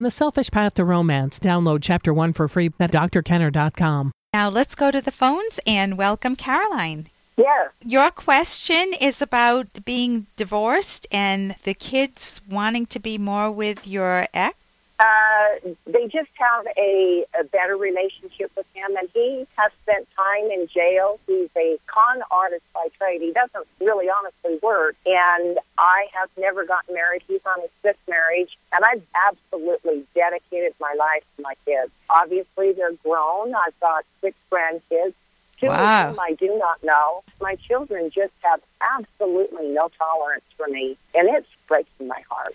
The Selfish Path to Romance. Download Chapter 1 for free at drkenner.com. Now let's go to the phones and welcome Caroline. Yes. Your question is about being divorced and the kids wanting to be more with your ex. Uh, they just have a, a better relationship with him, and he has spent time in jail. He's a con artist by trade. He doesn't really honestly work, and I have never gotten married. He's on his fifth marriage, and I've absolutely dedicated my life to my kids. Obviously, they're grown. I've got six grandkids. Two Wow. of them I do not know. My children just have absolutely no tolerance for me, and it's breaking my heart.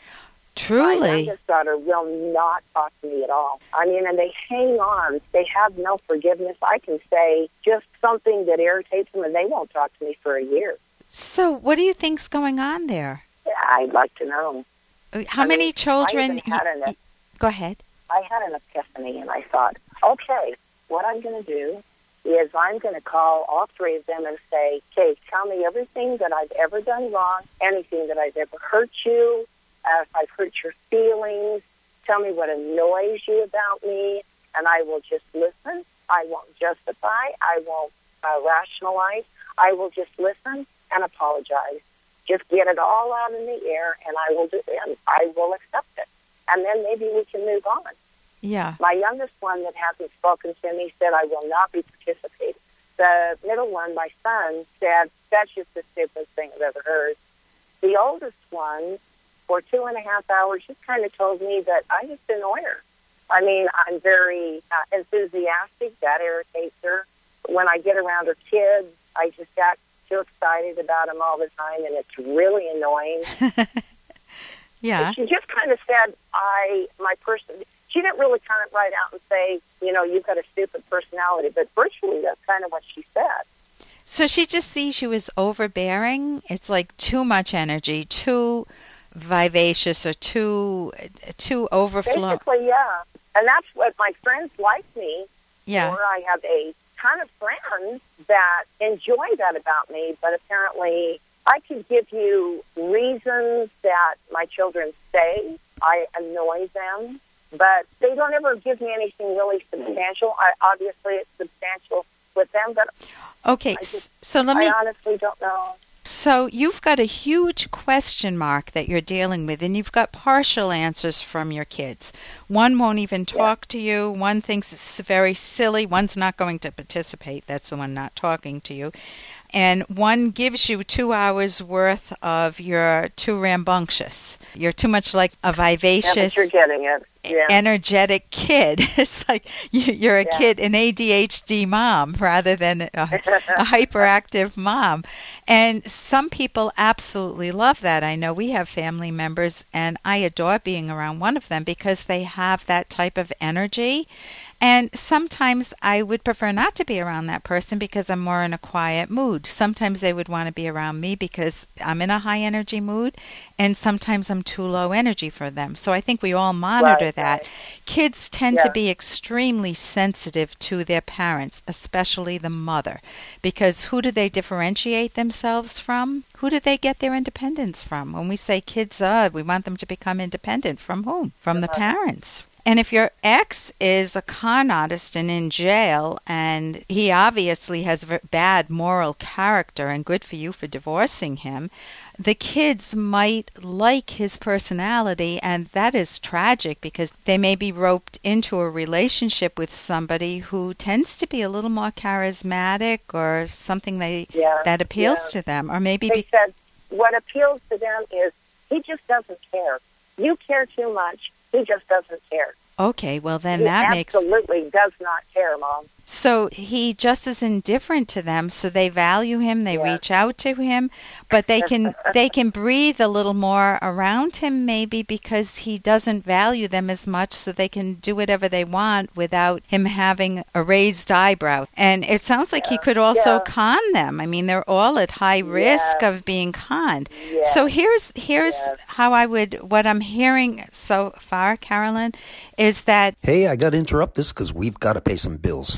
My Truly. youngest daughter will not talk to me at all. I mean, and they hang on. They have no forgiveness. I can say just something that irritates them, and they won't talk to me for a year. So, what do you think's going on there? I'd like to know. How I many mean, children? I had an, Go ahead. I had an epiphany, and I thought, okay, what I'm going to do is I'm going to call all three of them and say, okay, tell me everything that I've ever done wrong, anything that I've ever hurt you, if I've hurt your feelings, tell me what annoys you about me, and I will just listen. I won't justify. I won't uh, rationalize. I will just listen and apologize. Just get it all out in the air, and I will do. And I will accept it, and then maybe we can move on. Yeah. My youngest one that hasn't spoken to me said, I will not be participating. The middle one, my son, said, that's just the stupidest thing I've ever heard. The oldest one, for two and a half hours, just kind of told me that I just annoy her. I mean, I'm very uh, enthusiastic. That irritates her. When I get around her kids, I just got too excited about them all the time, and it's really annoying. Yeah. She just kind of said, I, my person, she didn't really kind of write out and say, you know, you've got a stupid personality, but virtually that's kind of what she said. So she just sees you as overbearing. It's like too much energy, too vivacious, or too too overflow. Basically, yeah. And that's what my friends like me Yeah. for. I have a ton of friends that enjoy that about me, but apparently I can give you reasons that my children say I annoy them, but they don't ever give me anything really substantial. I, obviously, it's substantial with them, but Okay. Just- so let me I honestly don't know. So you've got a huge question mark that you're dealing with, and you've got partial answers from your kids. One won't even talk to you. One thinks it's very silly. One's not going to participate. That's the one not talking to you. And one gives you two hours worth of you're too rambunctious. You're too much like a vivacious but you're getting it. Yeah. energetic kid. It's like you- you're a Yeah. kid, an ADHD mom rather than a, a hyperactive mom. And some people absolutely love that. I know we have family members, and I adore being around one of them because they have that type of energy. And sometimes I would prefer not to be around that person because I'm more in a quiet mood. Sometimes they would want to be around me because I'm in a high energy mood, and sometimes I'm too low energy for them. So I think we all monitor Right, that. right. Kids tend to be extremely sensitive to their parents, especially the mother, because who do they differentiate themselves from? Who do they get their independence from? When we say kids are, we want them to become independent from whom? From the uh-huh. parents. And if your ex is a con artist and in jail, and he obviously has v- bad moral character, and good for you for divorcing him, the kids might like his personality, and that is tragic because they may be roped into a relationship with somebody who tends to be a little more charismatic or something they Yeah, that appeals yeah. to them, or maybe They be, said what appeals to them is he just doesn't care. You care too much. He just doesn't care. okay. Well, then he that makes absolutely does not care, Mom. So he just is indifferent to them, so they value him, they Yeah. reach out to him, but they can they can breathe a little more around him maybe because he doesn't value them as much so they can do whatever they want without him having a raised eyebrow. And it sounds like he could also Yeah. con them. I mean, they're all at high risk Yeah. of being conned. Yeah. So here's here's Yes. how I would what I'm hearing so far, Carolyn, is that Hey, I got to interrupt this because we've got to pay some bills.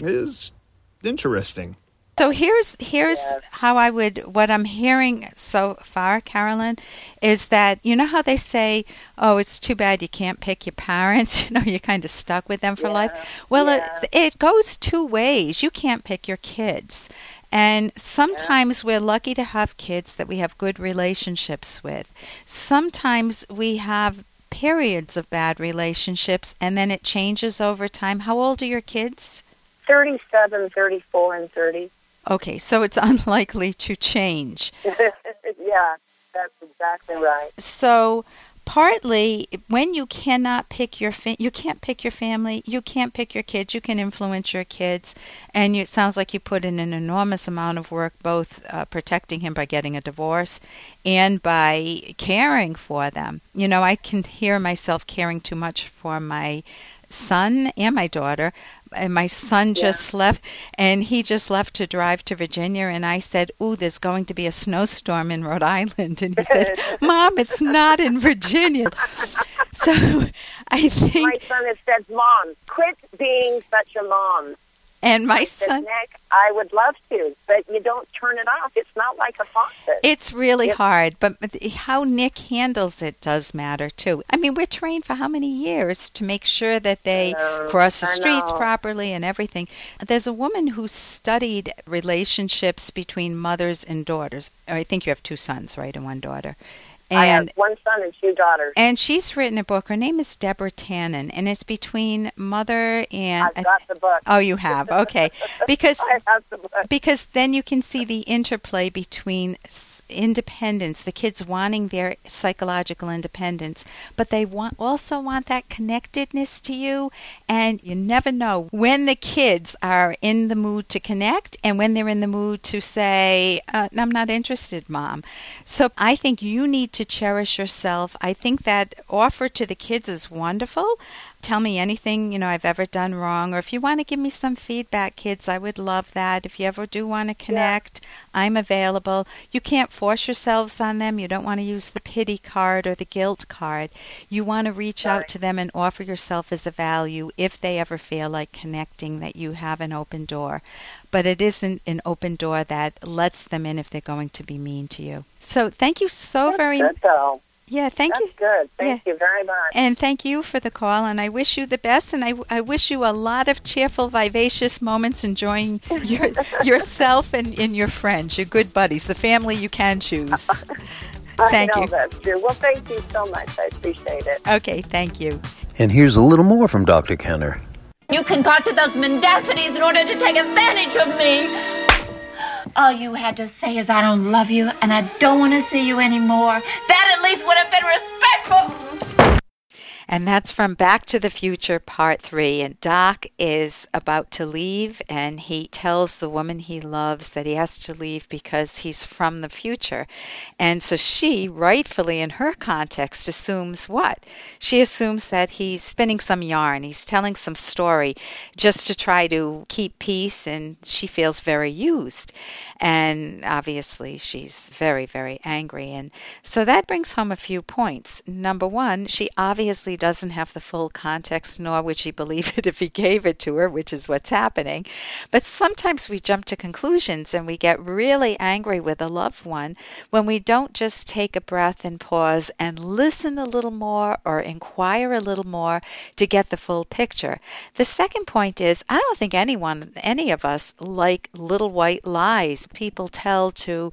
is interesting. So here's here's how I would what I'm hearing so far, Carolyn, is that you know how they say, "Oh, it's too bad you can't pick your parents. You know, you're kind of stuck with them for Yeah, life." Well, yeah. it it goes two ways. You can't pick your kids. And sometimes we're lucky to have kids that we have good relationships with. Sometimes we have periods of bad relationships and then it changes over time. How old are your kids? 37, 34, and 30. Okay, so it's unlikely to change. yeah, that's exactly right. So partly when you cannot pick your fa- you can't pick your family, you can't pick your kids, you can influence your kids and you, it sounds like you put in an enormous amount of work both uh, protecting him by getting a divorce and by caring for them. You know, I can hear myself caring too much for my son and my daughter and my son just left and he just left to drive to Virginia and I said, "Ooh, there's going to be a snowstorm in Rhode Island." And he said, "Mom, it's not in Virginia." So, I think My son has said, Mom, quit being such a mom. And my son Nick, I would love to, but you don't turn it off. It's not like a faucet. It's really Yep. hard, but how Nick handles it does matter too. I mean, we're trained for how many years to make sure that they know, cross the I streets know. properly and everything. There's a woman who studied relationships between mothers and daughters. Or I think you have two sons, right, and one daughter. I have one son and two daughters. and she's written a book. Her name is Deborah Tannen, and it's between mother and. I've got the book. oh, you have okay, because I have the book. because then you can see the interplay between independence the kids wanting their psychological independence but they want also want that connectedness to you and you never know when the kids are in the mood to connect and when they're in the mood to say uh, i'm not interested mom. So i think you need to cherish yourself. I think that offer to the kids is wonderful tell me anything you know I've ever done wrong or if you want to give me some feedback kids I would love that. If you ever do want to connect I'm available. You can't force yourselves on them. You don't want to use the pity card or the guilt card. You want to reach out to them and offer yourself as a value if they ever feel like connecting that you have an open door. But it isn't an open door that lets them in if they're going to be mean to you. So thank you so That's very though. Yeah thank That's you good. Thank you very much. and thank you for the call, and I wish you the best. And I, I wish you a lot of cheerful, vivacious moments enjoying your, yourself and, and your friends, your good buddies, the family you can choose. Thank I know you. that's true. Well, thank you so much. I appreciate it. Okay, thank you. And here's a little more from Dr. Kenner. You concocted those mendacities in order to take advantage of me. All you had to say is, I don't love you and I don't want to see you anymore. That at least would have been respectful. And that's from Back to the Future Part 3. And Doc is about to leave, and he tells the woman he loves that he has to leave because he's from the future. And so she, rightfully in her context, assumes what? She assumes that he's spinning some yarn, he's telling some story just to try to keep peace, and she feels very used. And obviously, she's very, very angry. And so that brings home a few points. Number one, she obviously doesn't have the full context, nor would she believe it if he gave it to her, which is what's happening. But sometimes we jump to conclusions and we get really angry with a loved one when we don't just take a breath and pause and listen a little more or inquire a little more to get the full picture. The second point is I don't think anyone, any of us, like little white lies people tell to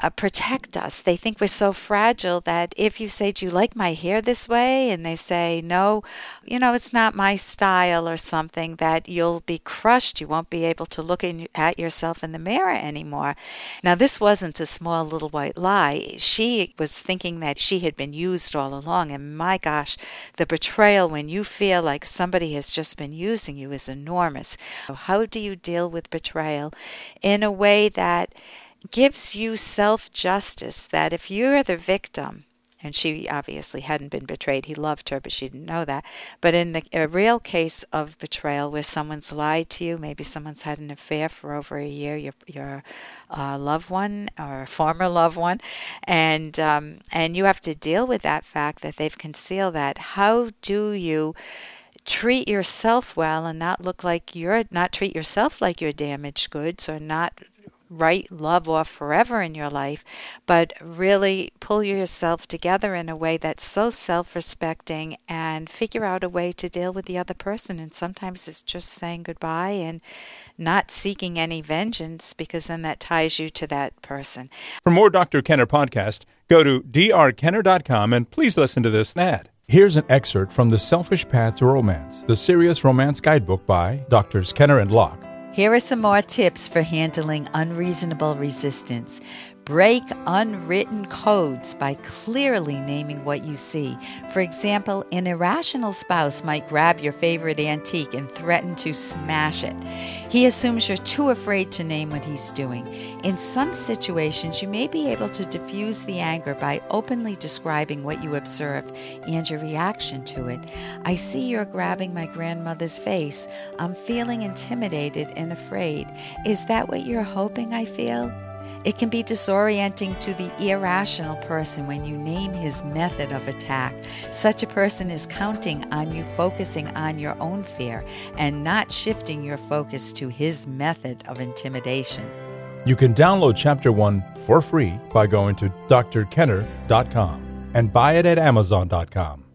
uh, protect us. They think we're so fragile that if you say, Do you like my hair this way? and they say, No, you know, it's not my style or something, that you'll be crushed. You won't be able to look in, at yourself in the mirror anymore. Now, this wasn't a small little white lie. She was thinking that she had been used all along. And my gosh, the betrayal when you feel like somebody has just been using you is enormous. So how do you deal with betrayal in a way that gives you self justice that if you're the victim and she obviously hadn't been betrayed. He loved her, but she didn't know that. But in the a real case of betrayal, where someone's lied to you, maybe someone's had an affair for over a year, your your uh, loved one or former loved one, and um, and you have to deal with that fact that they've concealed that. How do you? treat yourself well and not look like you're not treat yourself like you're damaged goods or not write love off forever in your life, but really pull yourself together in a way that's so self respecting and figure out a way to deal with the other person. And sometimes it's just saying goodbye and not seeking any vengeance because then that ties you to that person. For more Dr. Kenner podcast, go to drkenner.com and please listen to this ad. Here's an excerpt from The Selfish Path to Romance, the Serious Romance Guidebook by Drs. Kenner and Locke. Here are some more tips for handling unreasonable resistance. Break unwritten codes by clearly naming what you see. For example, an irrational spouse might grab your favorite antique and threaten to smash it. He assumes you're too afraid to name what he's doing. In some situations, you may be able to diffuse the anger by openly describing what you observe and your reaction to it. I see you're grabbing my grandmother's face. I'm feeling intimidated and afraid. Is that what you're hoping I feel? It can be disorienting to the irrational person when you name his method of attack. Such a person is counting on you focusing on your own fear and not shifting your focus to his method of intimidation. You can download Chapter 1 for free by going to drkenner.com and buy it at amazon.com.